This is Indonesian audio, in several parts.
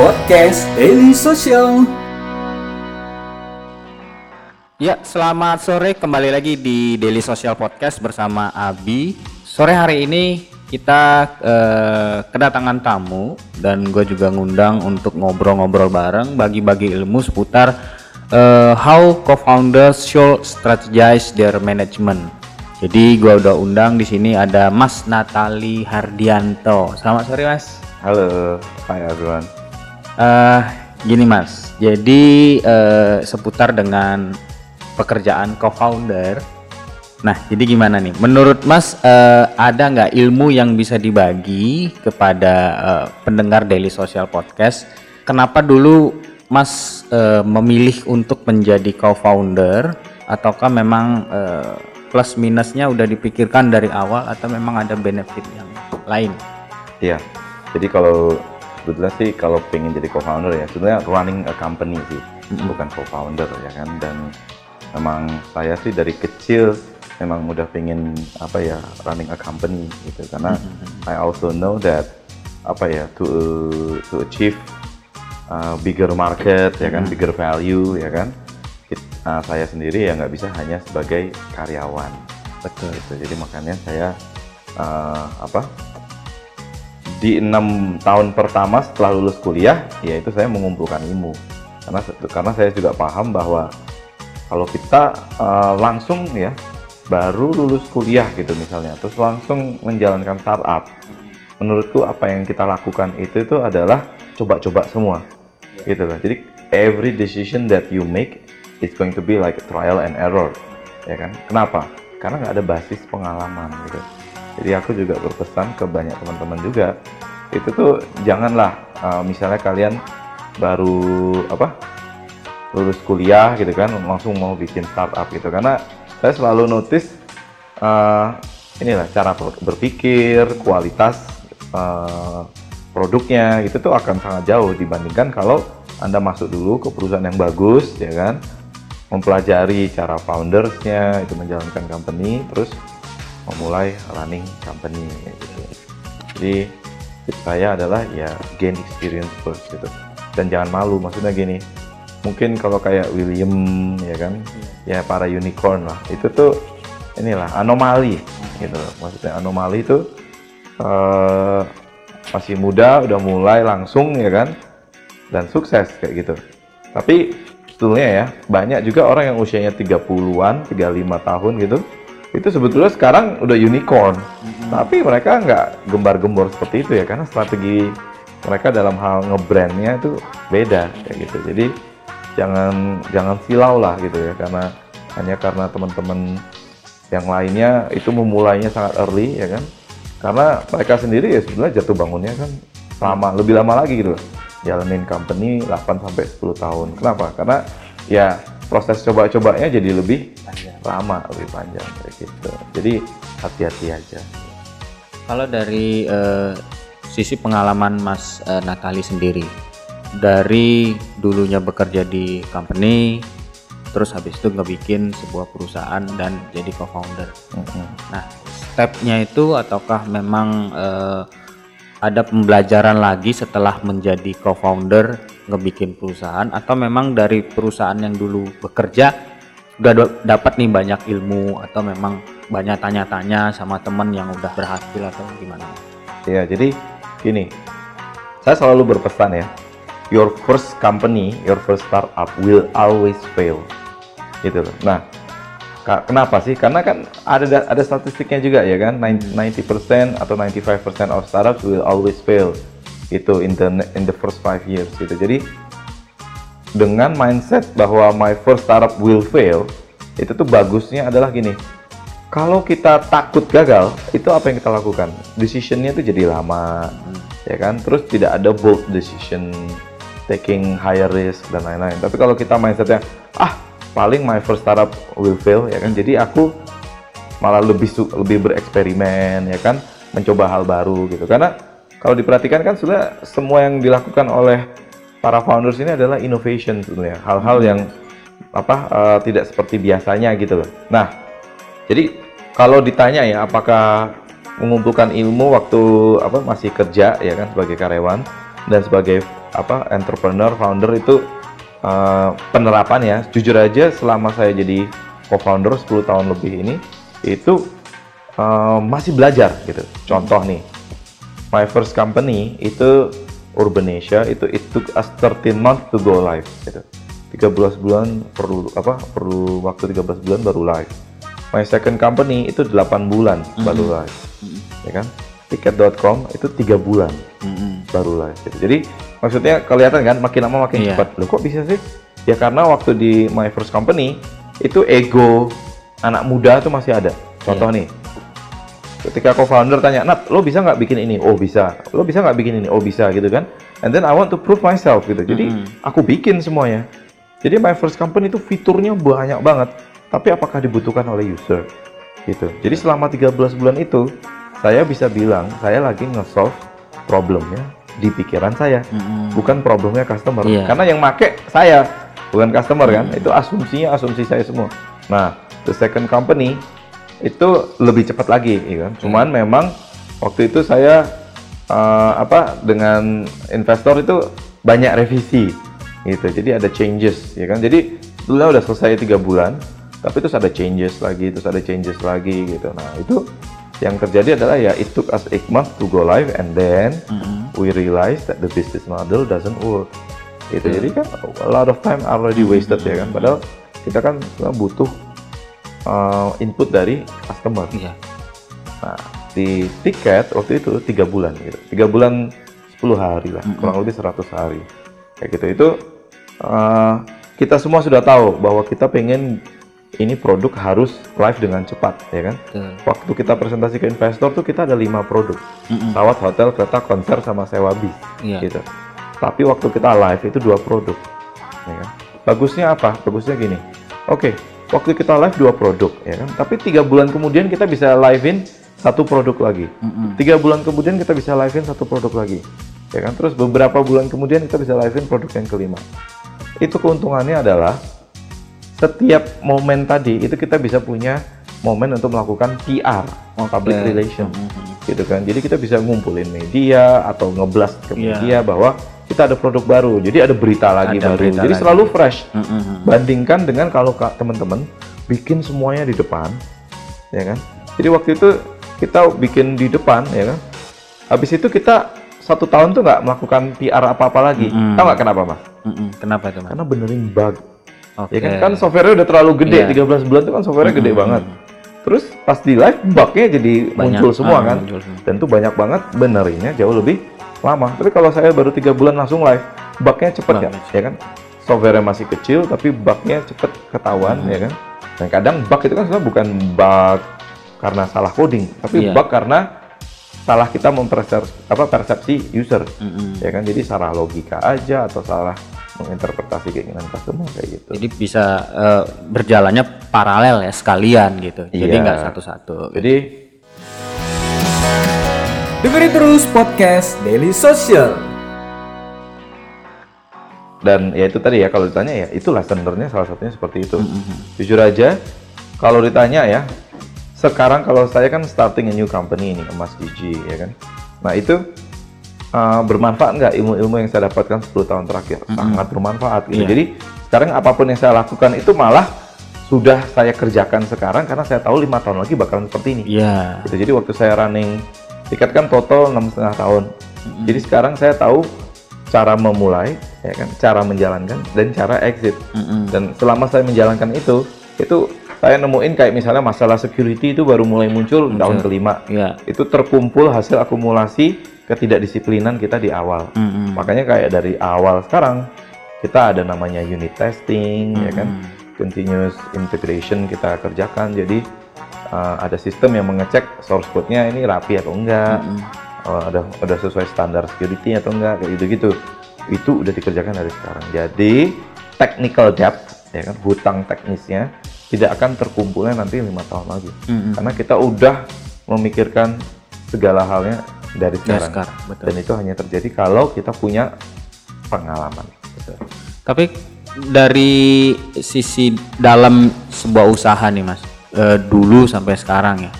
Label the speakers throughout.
Speaker 1: Podcast Daily Social.
Speaker 2: Ya, selamat sore kembali lagi di Daily Social Podcast bersama Abi. Sore hari ini kita eh, kedatangan tamu dan gue juga ngundang untuk ngobrol-ngobrol bareng, bagi-bagi ilmu seputar eh, how co-founders should strategize their management. Jadi gue udah undang di sini ada Mas Natali Hardianto. Selamat sore Mas.
Speaker 3: Halo, hi everyone.
Speaker 2: Eh, gini Mas, jadi eh, seputar dengan pekerjaan co-founder. Nah, jadi gimana nih? Menurut Mas eh, ada nggak ilmu yang bisa dibagi kepada eh, pendengar Daily Social Podcast? Kenapa dulu Mas eh, memilih untuk menjadi co-founder? Ataukah memang eh, plus minusnya udah dipikirkan dari awal atau memang ada benefit yang lain?
Speaker 3: Iya, jadi kalau sebetulnya sih kalau pengen jadi co-founder ya, sebenarnya running a company sih, bukan co-founder ya kan. Dan memang saya sih dari kecil memang udah pengen apa ya running a company gitu, karena I also know that apa ya to to achieve uh, bigger market ya kan, bigger value ya kan. it- uh, saya sendiri ya nggak bisa hanya sebagai karyawan. Betul. Gitu. Jadi makanya saya uh, apa di enam tahun pertama setelah lulus kuliah, yaitu saya mengumpulkan ilmu. Karena karena saya juga paham bahwa kalau kita uh, langsung ya baru lulus kuliah gitu misalnya, terus langsung menjalankan startup, menurutku apa yang kita lakukan itu itu adalah coba-coba semua, gitu loh. Jadi every decision that you make is going to be like trial and error, ya kan? Kenapa? Karena nggak ada basis pengalaman gitu. Jadi aku juga berpesan ke banyak teman-teman juga, itu tuh janganlah uh, misalnya kalian baru apa lulus kuliah gitu kan langsung mau bikin startup gitu. Karena saya selalu notice uh, inilah cara ber- berpikir kualitas uh, produknya itu tuh akan sangat jauh dibandingkan kalau anda masuk dulu ke perusahaan yang bagus ya kan mempelajari cara foundersnya itu menjalankan company terus memulai running company gitu. Jadi tips saya adalah ya gain experience first gitu. Dan jangan malu maksudnya gini mungkin kalau kayak William ya kan? Ya para unicorn lah. Itu tuh inilah anomali gitu. Maksudnya anomali itu eh, masih muda udah mulai langsung ya kan? Dan sukses kayak gitu. Tapi sebetulnya ya banyak juga orang yang usianya 30-an 35 tahun gitu itu sebetulnya sekarang udah unicorn. Tapi mereka nggak gembar-gembor seperti itu ya karena strategi mereka dalam hal ngebrandnya itu beda kayak gitu. Jadi jangan jangan silau lah gitu ya karena hanya karena teman-teman yang lainnya itu memulainya sangat early ya kan? Karena mereka sendiri ya sebenarnya jatuh bangunnya kan lama lebih lama lagi gitu jalanin company 8 sampai 10 tahun. Kenapa? Karena ya proses coba-cobanya jadi lebih lama lebih panjang kayak gitu jadi hati-hati aja
Speaker 2: Kalau dari eh, sisi pengalaman Mas eh, Natali sendiri, dari dulunya bekerja di company, terus habis itu ngebikin sebuah perusahaan dan jadi co-founder.
Speaker 3: Mm-mm.
Speaker 2: Nah, stepnya itu ataukah memang eh, ada pembelajaran lagi setelah menjadi co-founder ngebikin perusahaan atau memang dari perusahaan yang dulu bekerja udah dapat nih banyak ilmu atau memang banyak tanya-tanya sama teman yang udah berhasil atau gimana?
Speaker 3: Ya, jadi gini, saya selalu berpesan ya, your first company, your first startup will always fail, gitu loh. Nah, kenapa sih? Karena kan ada ada statistiknya juga ya kan, 90% atau 95% of startups will always fail, itu in the in the first five years gitu. Jadi dengan mindset bahwa my first startup will fail, itu tuh bagusnya adalah gini, kalau kita takut gagal, itu apa yang kita lakukan? Decisionnya itu jadi lama, ya kan? Terus tidak ada bold decision, taking higher risk dan lain-lain. Tapi kalau kita mindsetnya, ah paling my first startup will fail, ya kan? Jadi aku malah lebih lebih bereksperimen, ya kan? Mencoba hal baru gitu. Karena kalau diperhatikan kan sebenarnya semua yang dilakukan oleh para founders ini adalah innovation sebenarnya, hal-hal yang apa eh, tidak seperti biasanya gitu loh. Nah, jadi kalau ditanya ya apakah mengumpulkan ilmu waktu apa masih kerja ya kan sebagai karyawan dan sebagai apa entrepreneur founder itu uh, penerapan ya jujur aja selama saya jadi co-founder 10 tahun lebih ini itu uh, masih belajar gitu. Contoh nih my first company itu Urbanesia itu it took us 13 months to go live gitu 13 bulan perlu apa perlu waktu 13 bulan baru live my second company itu 8 bulan mm -hmm. baru live mm -hmm. ya kan tiket.com itu tiga bulan mm -hmm. baru live gitu. jadi maksudnya kelihatan kan makin lama makin yeah. cepat lo kok bisa sih ya karena waktu di my first company itu ego anak muda tuh masih ada contoh yeah. nih ketika co-founder tanya Nat lo bisa nggak bikin ini? Oh bisa. Lo bisa nggak bikin ini? Oh bisa gitu kan. And then I want to prove myself gitu. Jadi mm -hmm. aku bikin semuanya. Jadi my first company itu fiturnya banyak banget tapi apakah dibutuhkan oleh user gitu. Jadi selama 13 bulan itu saya bisa bilang saya lagi nge-solve problemnya di pikiran saya mm -hmm. bukan problemnya customer. Yeah. karena yang make saya bukan customer kan. Mm -hmm. itu asumsinya asumsi saya semua. Nah the second company itu lebih cepat lagi, ya kan? Cuman hmm. memang waktu itu saya uh, apa dengan investor itu banyak revisi, gitu. Jadi ada changes, ya kan? Jadi dulu udah selesai tiga bulan, tapi terus ada changes lagi, terus ada changes lagi, gitu. Nah itu yang terjadi adalah ya it took us eight months to go live and then mm-hmm. we realized that the business model doesn't work gitu mm. jadi kan a lot of time already wasted mm-hmm. ya kan padahal kita kan butuh uh, input dari customer. Iya. Nah, di tiket waktu itu tiga bulan gitu, tiga bulan 10 hari lah, mm -hmm. kurang lebih 100 hari. Kayak gitu itu uh, kita semua sudah tahu bahwa kita pengen ini produk harus live dengan cepat, ya kan? Mm. Waktu kita presentasi ke investor tuh kita ada lima produk, mm -hmm. pesawat, hotel, kereta, konser, sama sewa bis, yeah. gitu. Tapi waktu kita live itu dua produk, ya kan? Bagusnya apa? Bagusnya gini, oke, okay, waktu kita live dua produk ya kan tapi tiga bulan kemudian kita bisa livein satu produk lagi tiga bulan kemudian kita bisa livein satu produk lagi ya kan terus beberapa bulan kemudian kita bisa livein produk yang kelima itu keuntungannya adalah setiap momen tadi itu kita bisa punya momen untuk melakukan PR public yeah. relation mm-hmm. gitu kan jadi kita bisa ngumpulin media atau ngeblast ke iya. media yeah. bahwa kita ada produk baru, jadi ada berita lagi ada baru, berita jadi lagi. selalu fresh. Mm -hmm. Bandingkan dengan kalau teman-teman bikin semuanya di depan, ya kan? Jadi waktu itu kita bikin di depan, ya kan? Habis itu kita satu tahun tuh nggak melakukan PR apa-apa lagi. Mm -hmm. Tahu nggak kenapa, Mas? Mm -hmm. Kenapa itu, Mas? Karena benerin bug. Okay. Ya kan, kan software udah terlalu gede, yeah. 13 bulan itu kan software mm -hmm. gede banget. Terus pas di live bugnya jadi banyak. muncul semua ah, kan, muncul dan tuh banyak banget benerinnya jauh lebih lama. Tapi kalau saya baru tiga bulan langsung live, bugnya cepet ya, ya kan? Software masih kecil, tapi bugnya cepet ketahuan, hmm. ya kan? Dan kadang bug itu kan sebenarnya bukan bug karena salah coding, tapi yeah. bug karena salah kita mempersepsi apa persepsi user, mm-hmm. ya kan? Jadi salah logika aja atau salah menginterpretasi keinginan customer kayak gitu.
Speaker 2: Jadi bisa uh, berjalannya paralel ya sekalian gitu. Jadi iya. nggak satu-satu.
Speaker 3: Jadi
Speaker 1: Dengerin terus podcast Daily Social.
Speaker 3: Dan ya itu tadi ya kalau ditanya ya itu lesson salah satunya seperti itu. Mm -hmm. Jujur aja kalau ditanya ya sekarang kalau saya kan starting a new company ini Emas Gigi ya kan. Nah itu uh, bermanfaat nggak ilmu-ilmu yang saya dapatkan 10 tahun terakhir? Mm -hmm. Sangat bermanfaat gitu. Yeah. Jadi sekarang apa pun yang saya lakukan itu malah sudah saya kerjakan sekarang karena saya tahu lima tahun lagi bakalan seperti ini.
Speaker 2: Iya. Yeah.
Speaker 3: Gitu. Jadi waktu saya running tiket kan total enam setengah tahun. Mm-hmm. Jadi sekarang saya tahu cara memulai, ya kan, cara menjalankan dan cara exit. Mm-hmm. Dan selama saya menjalankan itu, itu saya nemuin kayak misalnya masalah security itu baru mulai muncul tahun kelima. Yeah. Itu terkumpul hasil akumulasi ketidakdisiplinan kita di awal. Mm-hmm. Makanya kayak dari awal sekarang kita ada namanya unit testing, mm-hmm. ya kan, continuous integration kita kerjakan. Jadi uh, ada sistem yang mengecek source code-nya ini rapi atau enggak, mm -hmm. uh, ada ada sesuai standar security atau enggak kayak gitu-gitu. Itu udah dikerjakan dari sekarang. Jadi technical debt ya kan hutang teknisnya tidak akan terkumpulnya nanti lima tahun lagi mm -hmm. karena kita udah memikirkan segala halnya dari sekarang, sekarang betul. dan itu hanya terjadi kalau kita punya pengalaman betul.
Speaker 2: tapi dari sisi dalam sebuah usaha nih mas uh, dulu sampai sekarang ya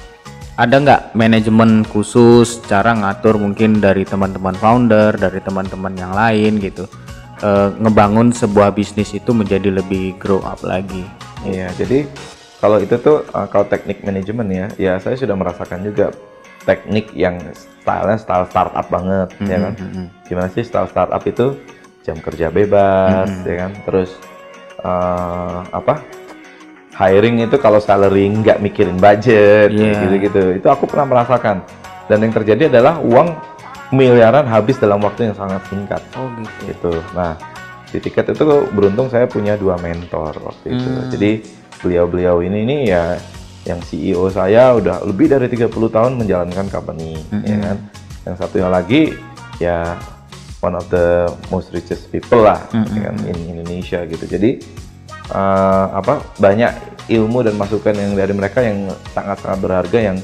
Speaker 2: ada nggak manajemen khusus cara ngatur mungkin dari teman-teman founder, dari teman-teman yang lain gitu, eh, ngebangun sebuah bisnis itu menjadi lebih grow up lagi.
Speaker 3: Iya, jadi kalau itu tuh uh, kalau teknik manajemen ya, ya saya sudah merasakan juga teknik yang stylenya style startup banget, ya kan? Gimana sih style startup itu jam kerja bebas, ya kan? Terus uh, apa? Hiring itu kalau salary nggak mikirin budget,
Speaker 2: Iya.
Speaker 3: gitu-gitu. Itu aku pernah merasakan. Dan yang terjadi adalah uang miliaran habis dalam waktu yang sangat singkat
Speaker 2: Oh gitu.
Speaker 3: gitu. Nah, di tiket itu beruntung saya punya dua mentor waktu itu.
Speaker 2: Hmm.
Speaker 3: Jadi beliau-beliau ini nih ya yang CEO saya udah lebih dari 30 tahun menjalankan company,
Speaker 2: Hmm.
Speaker 3: ya kan. Yang satunya lagi ya one of the most richest people lah
Speaker 2: Hmm,
Speaker 3: ya kan, in Indonesia gitu. Jadi eh, apa banyak ilmu dan masukan yang dari mereka yang sangat-sangat berharga yang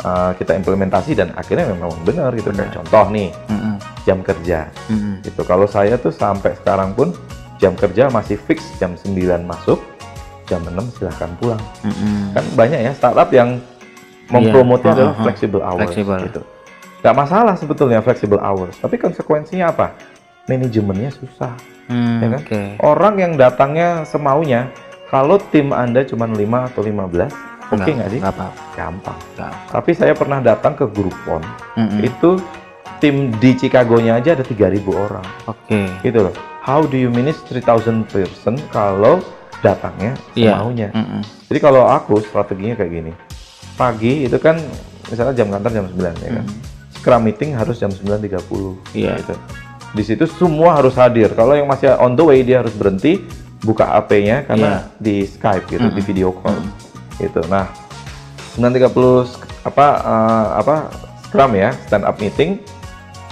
Speaker 3: eh, kita implementasi dan akhirnya memang benar gitu. Kayak contoh nih
Speaker 2: Mm-mm.
Speaker 3: jam kerja
Speaker 2: Mm-mm.
Speaker 3: gitu. Kalau saya tuh sampai sekarang pun jam kerja masih fix jam 9 masuk, jam 6 silahkan pulang.
Speaker 2: Mm-mm.
Speaker 3: Kan banyak ya startup yang mempromotnya
Speaker 2: Iya,
Speaker 3: adalah
Speaker 2: uh-uh.
Speaker 3: flexible hours
Speaker 2: Flexible.
Speaker 3: gitu. Gak masalah sebetulnya flexible hours, tapi konsekuensinya apa? Manajemennya susah,
Speaker 2: Hmm,
Speaker 3: ya kan?
Speaker 2: Oke.
Speaker 3: Orang yang datangnya semaunya, kalau tim Anda cuma 5 atau 15, oke nggak sih?
Speaker 2: Apa-apa.
Speaker 3: Gampang. Tapi saya pernah datang ke Groupon,
Speaker 2: Mm-mm.
Speaker 3: itu tim di Chicago-nya aja ada 3.000 orang.
Speaker 2: Oke.
Speaker 3: gitu loh. How do you manage 3000 person kalau datangnya
Speaker 2: Iya.
Speaker 3: semaunya?
Speaker 2: Mm-mm.
Speaker 3: Jadi kalau aku strateginya kayak gini. Pagi itu kan misalnya jam kantor jam 9 ya kan. Scrum meeting harus jam 9.30
Speaker 2: Iya.
Speaker 3: gitu. Di situ semua harus hadir. Kalau yang masih on the way dia harus berhenti buka HP-nya karena di Skype gitu, di video call. Gitu. Nah, 9.30 sk- apa eh, apa Scrum ya, stand up meeting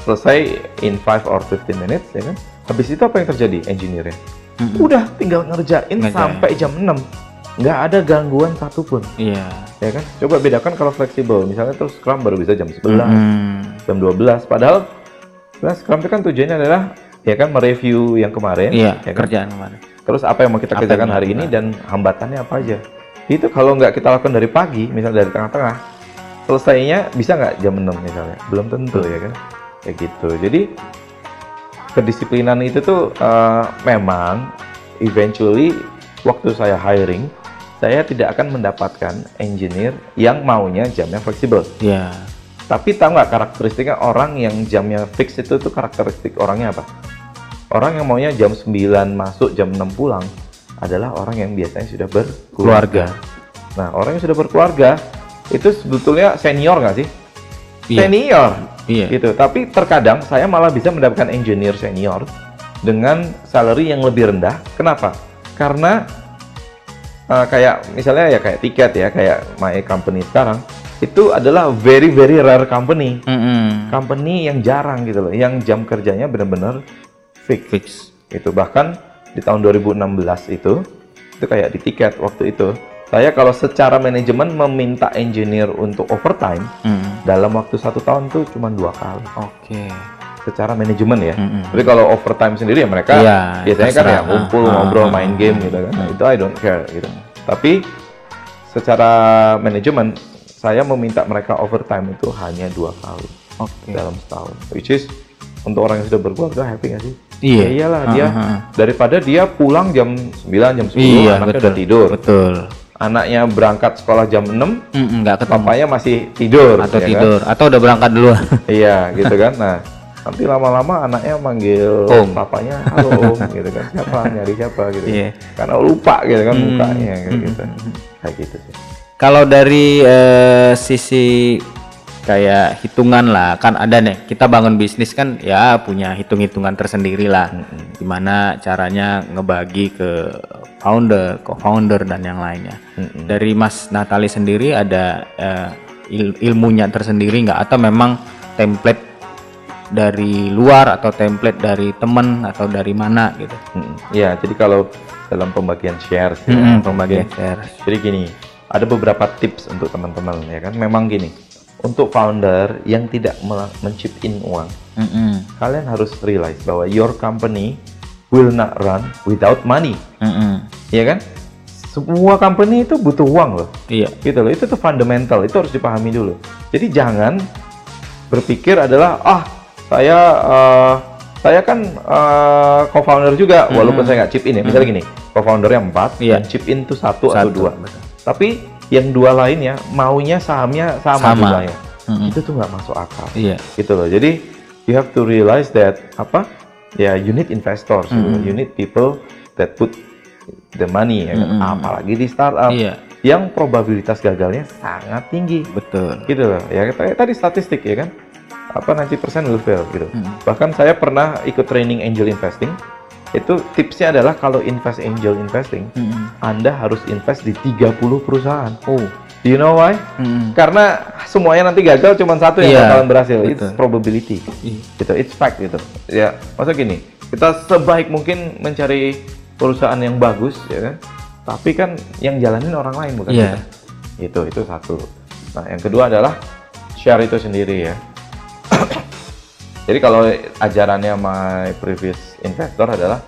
Speaker 3: selesai in 5 or 15 minutes ya kan. Habis itu apa yang terjadi engineer-nya? Udah tinggal ngerjain
Speaker 2: Ngerjain.
Speaker 3: sampai jam 6. Nggak ada gangguan satupun,
Speaker 2: Iya.
Speaker 3: ya kan? Coba bedakan kalau fleksibel. Misalnya terus Scrum baru bisa jam 11,
Speaker 2: Hmm.
Speaker 3: jam 12. Padahal sebenarnya Scrum itu kan tujuannya adalah ya kan mereview yang kemarin,
Speaker 2: Iya.
Speaker 3: ya kan?
Speaker 2: Kerjaan ke mana?
Speaker 3: Terus apa yang mau kita
Speaker 2: Apa
Speaker 3: kerjakan hari ini dan hambatannya apa aja? Itu kalau nggak kita lakukan dari pagi, misalnya dari tengah-tengah, selesainya bisa nggak jam 6 misalnya? Belum tentu ya kan? Kayak gitu. Jadi kedisiplinan itu tuh eh, memang eventually waktu saya hiring, saya tidak akan mendapatkan engineer yang maunya jamnya fleksibel.
Speaker 2: Iya.
Speaker 3: Tapi tahu nggak karakteristiknya orang yang jamnya fix itu tuh karakteristik orangnya apa? Orang yang maunya jam 9 masuk, jam 6 pulang adalah orang yang biasanya sudah berkeluarga. Nah, orang yang sudah berkeluarga itu sebetulnya senior nggak sih?
Speaker 2: Iya.
Speaker 3: Senior.
Speaker 2: Iya.
Speaker 3: Gitu. Tapi terkadang saya malah bisa mendapatkan engineer senior dengan salary yang lebih rendah. Kenapa? Karena eh, kayak misalnya ya kayak tiket ya, kayak my company sekarang itu adalah very very rare company
Speaker 2: Mm-mm.
Speaker 3: company yang jarang gitu loh, yang jam kerjanya benar-benar fix.
Speaker 2: Fix.
Speaker 3: Itu bahkan di tahun 2016 itu, itu kayak di tiket waktu itu, saya kalau secara manajemen meminta engineer untuk overtime
Speaker 2: Mm.
Speaker 3: dalam waktu satu tahun tuh cuma dua kali
Speaker 2: Oke.
Speaker 3: secara manajemen ya.
Speaker 2: Mm-mm.
Speaker 3: Tapi kalau overtime sendiri ya mereka
Speaker 2: Iya,
Speaker 3: biasanya kan ya
Speaker 2: terserah.
Speaker 3: ngumpul,
Speaker 2: Ah,
Speaker 3: ngobrol,
Speaker 2: ah,
Speaker 3: main
Speaker 2: ah,
Speaker 3: game gitu kan. Nah, itu I don't care gitu. Tapi secara manajemen saya meminta mereka overtime itu hanya dua kali
Speaker 2: Oke.
Speaker 3: dalam setahun. Which is untuk orang yang sudah berkeluarga happy nggak sih?
Speaker 2: Iya.
Speaker 3: Ya iyalah
Speaker 2: Ah,
Speaker 3: dia
Speaker 2: ah, ah.
Speaker 3: daripada dia pulang jam 9 jam 10
Speaker 2: Iya,
Speaker 3: anaknya
Speaker 2: betul.
Speaker 3: udah tidur.
Speaker 2: Betul.
Speaker 3: Anaknya berangkat sekolah jam 6,
Speaker 2: Mm-mm, nggak ketemu.
Speaker 3: papanya masih tidur
Speaker 2: atau
Speaker 3: ya kan?
Speaker 2: tidur atau udah berangkat duluan.
Speaker 3: Iya, gitu kan. Nah, nanti lama-lama anaknya manggil
Speaker 2: Om.
Speaker 3: papanya, halo om, gitu kan. Siapa, nyari siapa gitu.
Speaker 2: Iya.
Speaker 3: Karena lupa gitu kan
Speaker 2: Hmm.
Speaker 3: mukanya kayak gitu. Kayak gitu sih.
Speaker 2: Kalau dari eh, sisi kayak hitungan lah, kan ada nih kita bangun bisnis kan ya punya hitung-hitungan tersendiri lah. Gimana caranya ngebagi ke founder, co-founder dan yang lainnya.
Speaker 3: Mm-mm.
Speaker 2: Dari Mas Natali sendiri ada eh, il- ilmunya tersendiri nggak atau memang template dari luar atau template dari teman atau dari mana gitu?
Speaker 3: Mm-mm. Iya, jadi kalau dalam pembagian share sih, ya,
Speaker 2: pembagian share.
Speaker 3: Jadi gini, ada beberapa tips untuk teman-teman ya kan. Memang gini, untuk founder yang tidak me- men-chip in uang,
Speaker 2: Mm-mm,
Speaker 3: kalian harus realize bahwa your company will not run without money.
Speaker 2: mm-mm.
Speaker 3: ya kan? semua company itu butuh uang loh
Speaker 2: Iya.
Speaker 3: gitu loh itu tuh fundamental itu harus dipahami dulu jadi jangan berpikir adalah ah saya eh, saya kan eh, co-founder juga walaupun saya nggak chip in ya misalnya gini co-foundernya empat
Speaker 2: Iya.
Speaker 3: dan chip in tuh satu, atau
Speaker 2: Satu,
Speaker 3: dua
Speaker 2: betul.
Speaker 3: Tapi yang dua lainnya maunya sahamnya sama,
Speaker 2: Sama.
Speaker 3: jumlahnya
Speaker 2: Mm-mm.
Speaker 3: itu tuh nggak masuk akal
Speaker 2: Iya.
Speaker 3: gitu loh jadi you have to realize that apa ya you need investors gitu. you need people that put the money ya kan?
Speaker 2: Mm-mm.
Speaker 3: apalagi di startup
Speaker 2: Iya.
Speaker 3: yang probabilitas gagalnya sangat tinggi
Speaker 2: Betul.
Speaker 3: gitu loh ya kayak tadi statistik ya kan apa 90% will fail gitu
Speaker 2: Hmm.
Speaker 3: bahkan saya pernah ikut training angel investing itu tipsnya adalah kalau invest angel investing
Speaker 2: Mm-mm.
Speaker 3: anda harus invest di 30 perusahaan
Speaker 2: Oh.
Speaker 3: do you know why
Speaker 2: Mm-mm.
Speaker 3: karena semuanya nanti gagal cuma satu yang bakalan berhasil it's
Speaker 2: betul.
Speaker 3: probability
Speaker 2: Iya.
Speaker 3: gitu it's fact gitu ya masa gini kita sebaik mungkin mencari perusahaan yang bagus ya kan tapi kan yang jalanin orang lain bukan
Speaker 2: Iya.
Speaker 3: kita itu itu satu nah yang kedua adalah share itu sendiri ya jadi kalau ajarannya my previous investor adalah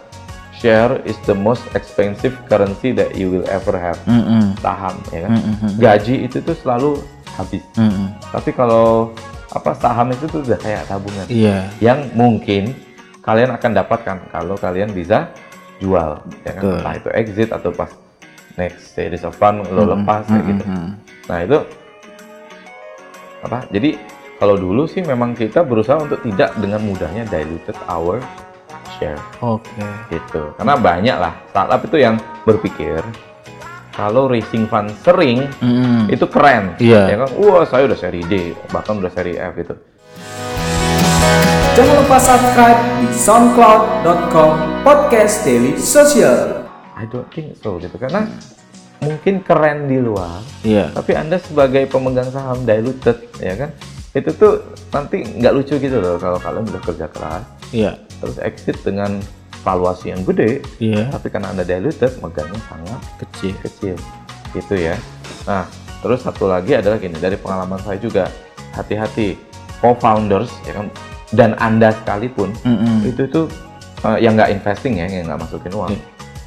Speaker 3: share is the most expensive currency that you will ever have
Speaker 2: Mm-mm.
Speaker 3: saham ya kan
Speaker 2: Mm-mm.
Speaker 3: gaji itu tuh selalu habis
Speaker 2: Mm-mm.
Speaker 3: tapi kalau apa saham itu tuh udah kayak tabungan
Speaker 2: Iya.
Speaker 3: yang mungkin kalian akan dapatkan kalau kalian bisa jual ya kan
Speaker 2: Betul.
Speaker 3: entah itu exit atau pas next series of fund lo lepas kayak gitu
Speaker 2: Mm-mm.
Speaker 3: nah itu apa jadi kalau dulu sih memang kita berusaha untuk tidak dengan mudahnya diluted our share
Speaker 2: Oke.
Speaker 3: gitu karena banyak lah startup itu yang berpikir kalau raising fund sering
Speaker 2: Mm-mm.
Speaker 3: itu keren
Speaker 2: Iya.
Speaker 3: ya kan wah saya udah seri D bahkan udah seri F gitu
Speaker 1: Jangan lupa subscribe di soundcloud.com podcast daily social.
Speaker 3: I don't think so gitu karena mungkin keren di luar
Speaker 2: Iya.
Speaker 3: tapi anda sebagai pemegang saham diluted ya kan itu tuh nanti nggak lucu gitu loh kalau kalian udah kerja keras
Speaker 2: Iya.
Speaker 3: terus exit dengan valuasi yang gede
Speaker 2: Iya.
Speaker 3: tapi karena anda diluted megangnya sangat
Speaker 2: Kecil.
Speaker 3: kecil gitu ya nah terus satu lagi adalah gini dari pengalaman saya juga hati-hati co-founders ya kan dan anda sekalipun
Speaker 2: Mm-mm.
Speaker 3: itu tuh eh, yang nggak investing ya yang nggak masukin uang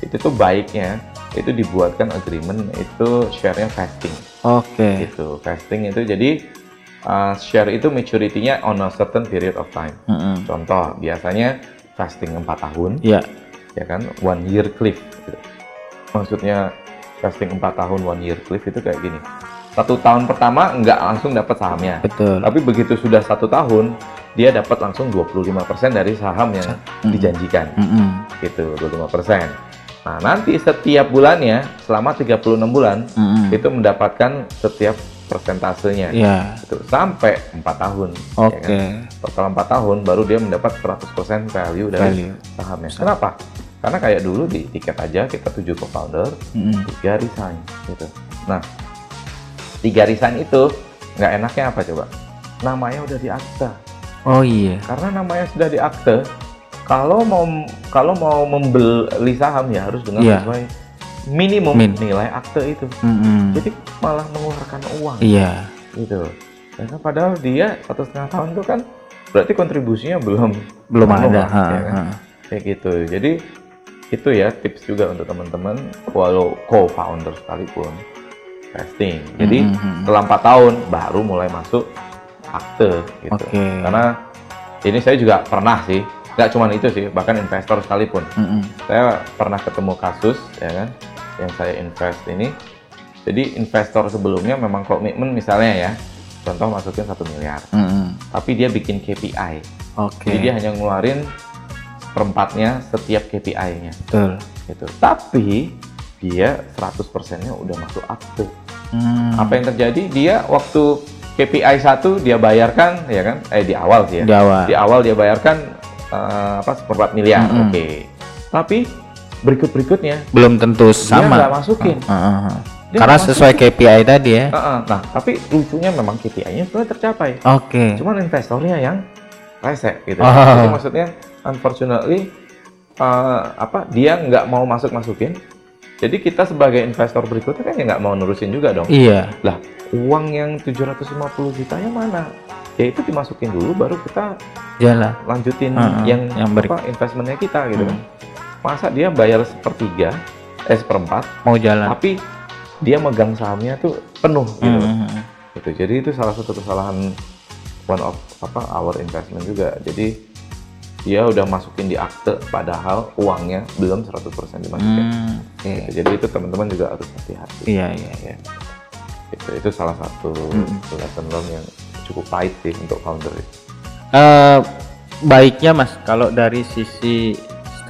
Speaker 3: itu tuh baiknya itu dibuatkan agreement itu share-nya vesting
Speaker 2: Oke.
Speaker 3: gitu vesting itu jadi uh, share itu maturity-nya on a certain period of time
Speaker 2: Mm-mm.
Speaker 3: contoh biasanya vesting 4 tahun
Speaker 2: Iya.
Speaker 3: ya kan one year cliff gitu. maksudnya vesting 4 tahun one year cliff itu kayak gini satu tahun pertama nggak langsung dapat sahamnya
Speaker 2: Betul.
Speaker 3: tapi begitu sudah satu tahun dia dapat langsung 25% dari saham yang dijanjikan
Speaker 2: Mm-mm.
Speaker 3: gitu 25%. Nah, nanti setiap bulannya selama 36 bulan
Speaker 2: Mm-mm.
Speaker 3: itu mendapatkan setiap persentasenya.
Speaker 2: Iya.
Speaker 3: Gitu, sampai 4 tahun. ya
Speaker 2: Oke.
Speaker 3: kan? Total 4 tahun baru dia mendapat 100% value dari
Speaker 2: Value.
Speaker 3: sahamnya. Kenapa? Karena kayak dulu di tiket aja kita 7 co-founder,
Speaker 2: Mm-mm.
Speaker 3: 3 resign gitu. Nah, 3 resign itu nggak enaknya apa coba? Namanya udah di akta
Speaker 2: Oh iya.
Speaker 3: karena namanya sudah di akte kalau mau kalau mau membeli saham ya harus dengan
Speaker 2: Iya.
Speaker 3: sesuai minimum
Speaker 2: Min.
Speaker 3: nilai akte itu
Speaker 2: Mm-mm.
Speaker 3: jadi malah mengeluarkan uang
Speaker 2: Iya.
Speaker 3: gitu karena padahal dia satu setengah tahun itu kan berarti kontribusinya belum
Speaker 2: Belum ada.
Speaker 3: lah,
Speaker 2: Ha,
Speaker 3: ya kan?
Speaker 2: ha.
Speaker 3: kayak gitu jadi itu ya tips juga untuk teman-teman walau co-founder sekalipun testing jadi
Speaker 2: Mhm.
Speaker 3: setelah empat tahun baru mulai masuk akte gitu
Speaker 2: Oke.
Speaker 3: karena ini saya juga pernah sih nggak cuma itu sih bahkan investor sekalipun
Speaker 2: Mm-mm.
Speaker 3: saya pernah ketemu kasus ya kan yang saya invest ini jadi investor sebelumnya memang komitmen misalnya ya contoh masukin satu miliar
Speaker 2: Mm-mm.
Speaker 3: tapi dia bikin KPI
Speaker 2: Oke.
Speaker 3: jadi dia hanya ngeluarin perempatnya setiap KPI-nya
Speaker 2: Betul.
Speaker 3: gitu tapi dia 100%-nya udah masuk akte
Speaker 2: Hmm.
Speaker 3: apa yang terjadi dia waktu KPI satu dia bayarkan ya kan eh di awal sih ya
Speaker 2: Di awal.
Speaker 3: di awal dia bayarkan eh, apa seperempat miliar
Speaker 2: Mm-mm.
Speaker 3: oke tapi berikut berikutnya
Speaker 2: Belum tentu sama.
Speaker 3: nggak masukin.
Speaker 2: Ah, ah, ah.
Speaker 3: Dia
Speaker 2: Karena sesuai KPI tadi ya.
Speaker 3: nah tapi lucunya memang KPI-nya sudah tercapai
Speaker 2: Oke.
Speaker 3: cuman investornya yang rese gitu
Speaker 2: Oh.
Speaker 3: jadi maksudnya unfortunately eh, apa dia nggak mau masuk masukin jadi kita sebagai investor berikutnya kan ya nggak mau nurusin juga dong
Speaker 2: Iya.
Speaker 3: Lah, uang yang 750 jutanya mana? Ya itu dimasukin dulu baru kita
Speaker 2: Jalan.
Speaker 3: lanjutin
Speaker 2: Heeh,
Speaker 3: yang,
Speaker 2: yang beri-
Speaker 3: apa investmentnya kita gitu
Speaker 2: Hmm.
Speaker 3: Masa dia bayar sepertiga eh seperempat,
Speaker 2: mau jalan
Speaker 3: tapi dia megang sahamnya tuh penuh gitu.
Speaker 2: Mm-mm.
Speaker 3: Gitu. Jadi itu salah satu kesalahan one of apa our investment juga. Jadi dia udah masukin di akte padahal uangnya belum 100% dimasukin.
Speaker 2: Hmm, oke
Speaker 3: Gitu. Jadi itu teman-teman juga harus hati-hati.
Speaker 2: iya iya
Speaker 3: Ya. Itu, itu salah satu
Speaker 2: Mm-mm.
Speaker 3: lesson learn yang cukup pahit sih untuk founder itu.
Speaker 2: Eh, baiknya mas kalau dari sisi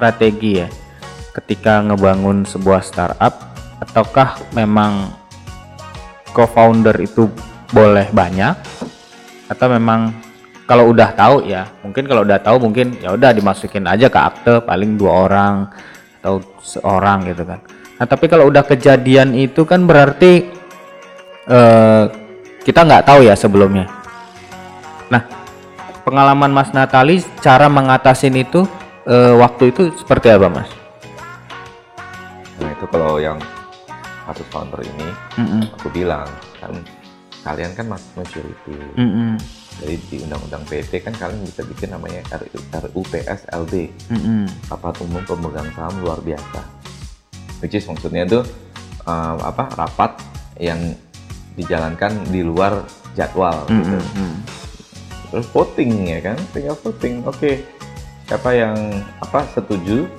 Speaker 2: strategi ya? Ketika ngebangun sebuah startup ataukah memang co-founder itu boleh banyak? Atau memang kalau udah tahu ya mungkin kalau udah tahu mungkin ya udah dimasukin aja ke akte paling dua orang atau seorang gitu kan. Nah tapi kalau udah kejadian itu kan berarti eh, kita nggak tahu ya sebelumnya. Nah pengalaman Mas Natali cara mengatasin itu eh, waktu itu seperti apa Mas?
Speaker 3: Nah itu kalau yang kasus founder ini,
Speaker 2: Mm-mm.
Speaker 3: aku bilang kan kalian kan masih maturity.
Speaker 2: Mm-mm.
Speaker 3: Jadi di undang-undang PT kan kalian bisa bikin namanya RU, RUPS LD,
Speaker 2: Mm-mm.
Speaker 3: rapat umum pemegang saham luar biasa. Which is maksudnya itu um, apa rapat yang dijalankan di luar jadwal gitu.
Speaker 2: Mm-mm.
Speaker 3: Terus voting ya kan, tinggal voting. Oke, siapa yang apa setuju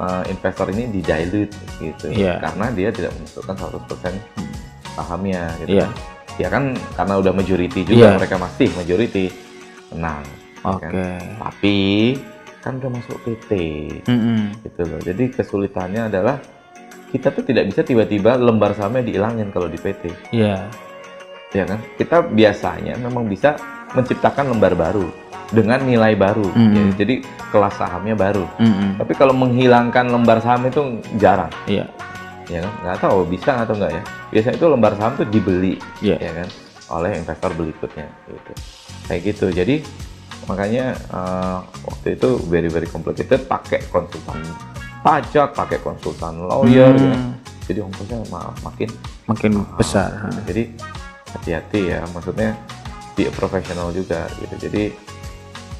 Speaker 3: uh, investor ini di dilute gitu.
Speaker 2: Iya.
Speaker 3: Karena dia tidak memasukkan 100% sahamnya gitu.
Speaker 2: Iya.
Speaker 3: Ya kan karena udah majority juga
Speaker 2: Iya.
Speaker 3: mereka masih majority menang. ya
Speaker 2: Oke.
Speaker 3: kan? Tapi kan udah masuk PT
Speaker 2: Mm-mm.
Speaker 3: gitu loh. Jadi kesulitannya adalah kita tuh tidak bisa tiba-tiba lembar sahamnya dihilangin kalau di PT
Speaker 2: Iya.
Speaker 3: ya kan kita biasanya memang bisa menciptakan lembar baru dengan nilai baru
Speaker 2: Mm.
Speaker 3: ya. jadi kelas sahamnya baru
Speaker 2: Mm-mm.
Speaker 3: tapi kalau menghilangkan lembar saham itu jarang
Speaker 2: Iya.
Speaker 3: ya kan nggak tahu bisa atau enggak ya biasanya itu lembar saham tuh dibeli
Speaker 2: Iya.
Speaker 3: ya kan oleh investor berikutnya gitu kayak gitu jadi makanya eh, waktu itu very very complicated pakai konsultan pajak pakai konsultan lawyer ya.
Speaker 2: Hmm.
Speaker 3: jadi ongkosnya ma- makin
Speaker 2: Makin
Speaker 3: mahal.
Speaker 2: besar.
Speaker 3: Jadi hati-hati ya maksudnya be a professional juga gitu jadi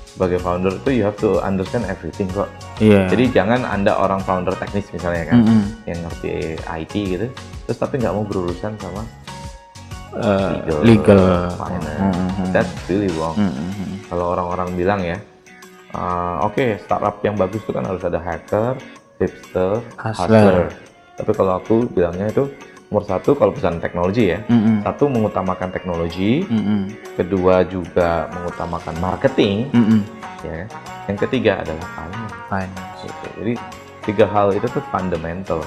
Speaker 3: sebagai founder itu you have to understand everything kok
Speaker 2: Iya.
Speaker 3: jadi jangan anda orang founder teknis misalnya kan
Speaker 2: Mm-mm.
Speaker 3: yang ngerti IT gitu terus tapi nggak mau berurusan sama
Speaker 2: Eh, legal.
Speaker 3: finance
Speaker 2: Mm-mm.
Speaker 3: that's really wrong
Speaker 2: Mm-mm.
Speaker 3: kalau orang-orang bilang ya uh, oke startup yang bagus itu kan harus ada hacker hipster
Speaker 2: Hustler.
Speaker 3: tapi kalau aku bilangnya itu nomor satu kalau perusahaan teknologi ya
Speaker 2: Mm-mm.
Speaker 3: satu mengutamakan teknologi
Speaker 2: Mm-mm.
Speaker 3: kedua juga mengutamakan marketing
Speaker 2: Mm-mm.
Speaker 3: ya yang ketiga adalah finance
Speaker 2: Finance.
Speaker 3: gitu. jadi tiga hal itu tuh fundamental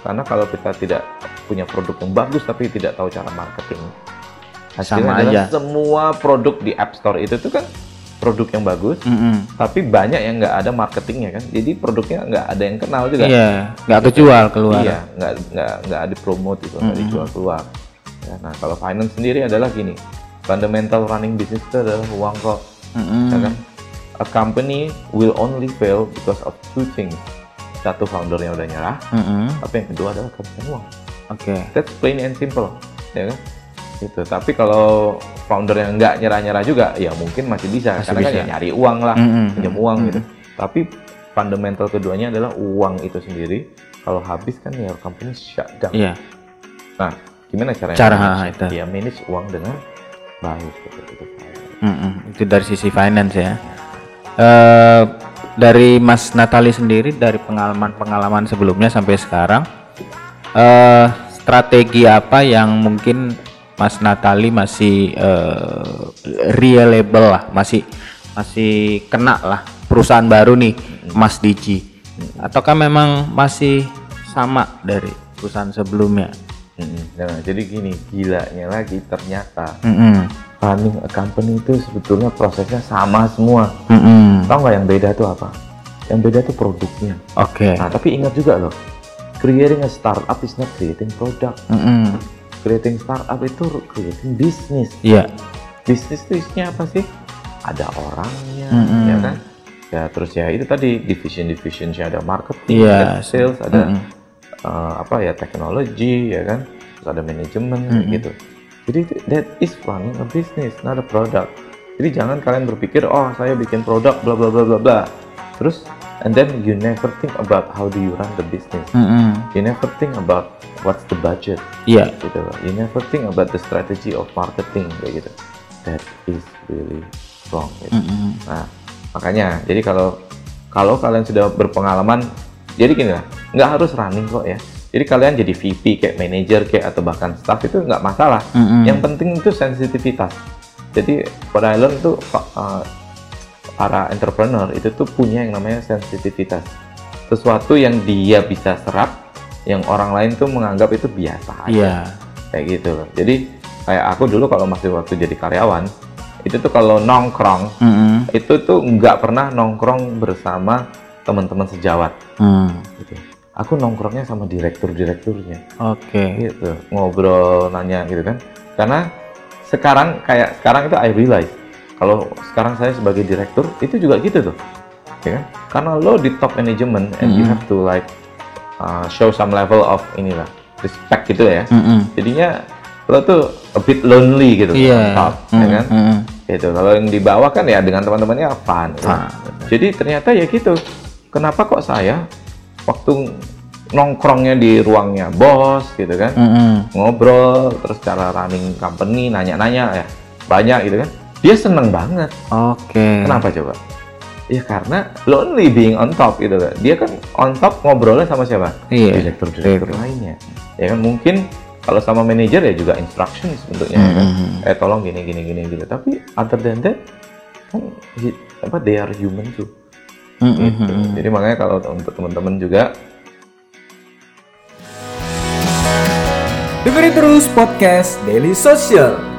Speaker 3: karena kalau kita tidak punya produk yang bagus tapi tidak tahu cara marketing hasilnya
Speaker 2: Sama
Speaker 3: adalah
Speaker 2: aja.
Speaker 3: semua produk di App Store itu tuh kan produk yang bagus
Speaker 2: Mm-mm.
Speaker 3: tapi banyak yang nggak ada marketingnya kan jadi produknya nggak ada yang kenal juga
Speaker 2: Iya. Nggak kejual keluar.
Speaker 3: iya nggak nggak nggak ada promote itu nggak
Speaker 2: Mm-mm.
Speaker 3: dijual keluar Ya, nah kalau finance sendiri adalah gini fundamental running business itu adalah uang kok
Speaker 2: Mm-mm.
Speaker 3: ya kan a company will only fail because of two things satu foundernya udah nyerah
Speaker 2: Mm-mm.
Speaker 3: tapi yang kedua adalah kehabisan uang
Speaker 2: Oke.
Speaker 3: that's plain and simple ya kan gitu tapi kalau founder yang nggak nyerah-nyerah juga ya mungkin masih bisa
Speaker 2: Masih
Speaker 3: karena kan
Speaker 2: bisa.
Speaker 3: ya nyari uang lah
Speaker 2: Mm-mm.
Speaker 3: pinjam uang gitu
Speaker 2: Mm-mm.
Speaker 3: tapi fundamental keduanya adalah uang itu sendiri kalau habis kan ya company shut down
Speaker 2: Iya.
Speaker 3: nah gimana caranya
Speaker 2: Cara,
Speaker 3: manage?
Speaker 2: itu.
Speaker 3: ya manage uang dengan baik gitu, gitu.
Speaker 2: Mm-mm. Itu dari sisi finance ya. Eh dari Mas Natali sendiri dari pengalaman-pengalaman sebelumnya sampai sekarang eh strategi apa yang mungkin Mas Natali masih eh, reliable lah, masih masih kena lah perusahaan baru nih Mas Diji. Ataukah memang masih sama dari perusahaan sebelumnya?
Speaker 3: Mm-mm. Nah, jadi gini gilanya lagi ternyata
Speaker 2: Mm-mm.
Speaker 3: running a company itu sebetulnya prosesnya sama semua
Speaker 2: Mm-mm.
Speaker 3: tahu nggak yang beda tuh apa yang beda tuh produknya
Speaker 2: Oke.
Speaker 3: nah tapi ingat juga loh creating a startup is not creating product
Speaker 2: Mm-mm.
Speaker 3: Creating startup itu creating business
Speaker 2: Iya.
Speaker 3: bisnis itu isinya apa sih ada orangnya
Speaker 2: Mm-mm.
Speaker 3: ya kan ya terus ya itu tadi division divisionnya ada marketing
Speaker 2: Iya.
Speaker 3: ada sales ada
Speaker 2: Mm-mm.
Speaker 3: eh, apa ya teknologi ya kan terus ada manajemen
Speaker 2: Mm-mm.
Speaker 3: gitu jadi that is running a business not a product jadi jangan kalian berpikir oh saya bikin produk bla bla bla bla bla terus and then you never think about how do you run the business.
Speaker 2: Mm-mm.
Speaker 3: You never think about what's the budget.
Speaker 2: Iya.
Speaker 3: gitu loh. You never think about the strategy of marketing kayak gitu. That is really wrong. Gitu.
Speaker 2: Mm-mm.
Speaker 3: Nah, makanya jadi kalau kalau kalian sudah berpengalaman, jadi gini lah, nggak harus running kok ya. Jadi kalian jadi VP kayak manager kayak atau bahkan staff itu nggak masalah.
Speaker 2: Mm-mm.
Speaker 3: Yang penting itu sensitivitas. Jadi pada Island itu uh, para entrepreneur itu tuh punya yang namanya sensitivitas. Sesuatu yang dia bisa serap, yang orang lain tuh menganggap itu biasa aja
Speaker 2: Iya.
Speaker 3: kayak gitu loh. Jadi kayak aku dulu kalau masih waktu jadi karyawan itu tuh kalau nongkrong
Speaker 2: Mm-mm.
Speaker 3: itu tuh nggak pernah nongkrong bersama teman-teman sejawat
Speaker 2: Mm.
Speaker 3: gitu. Aku nongkrongnya sama direktur-direkturnya
Speaker 2: Oke.
Speaker 3: gitu, ngobrol nanya gitu kan. Karena sekarang kayak sekarang itu I realize kalau sekarang saya sebagai direktur itu juga gitu tuh. Ya kan? Karena lo di top management and you
Speaker 2: Mhm.
Speaker 3: have to like uh, show some level of inilah respect gitu ya
Speaker 2: Mm-mm.
Speaker 3: jadinya lo tuh a bit lonely gitu
Speaker 2: Iya.
Speaker 3: on top, ya
Speaker 2: Mm-mm.
Speaker 3: kan
Speaker 2: Mm-mm.
Speaker 3: gitu kalau yang di bawah kan ya dengan teman-temannya fun, gitu. Jadi ternyata ya gitu kenapa kok saya waktu nongkrongnya di ruangnya bos gitu kan
Speaker 2: Mm-mm.
Speaker 3: ngobrol terus cara running company nanya-nanya ya banyak gitu kan dia seneng banget
Speaker 2: Oke.
Speaker 3: kenapa coba ya karena lonely being on top gitu kan dia kan on top ngobrolnya sama siapa
Speaker 2: Iya.
Speaker 3: direktur-direktur lainnya ya kan mungkin kalau sama manajer ya juga instructions bentuknya ya kan
Speaker 2: Mhm.
Speaker 3: eh tolong gini gini gini gitu tapi other than that kan apa they are human too
Speaker 2: Mm-mm.
Speaker 3: gitu. jadi makanya kalau untuk teman-teman juga
Speaker 1: Dengerin terus podcast Daily Social.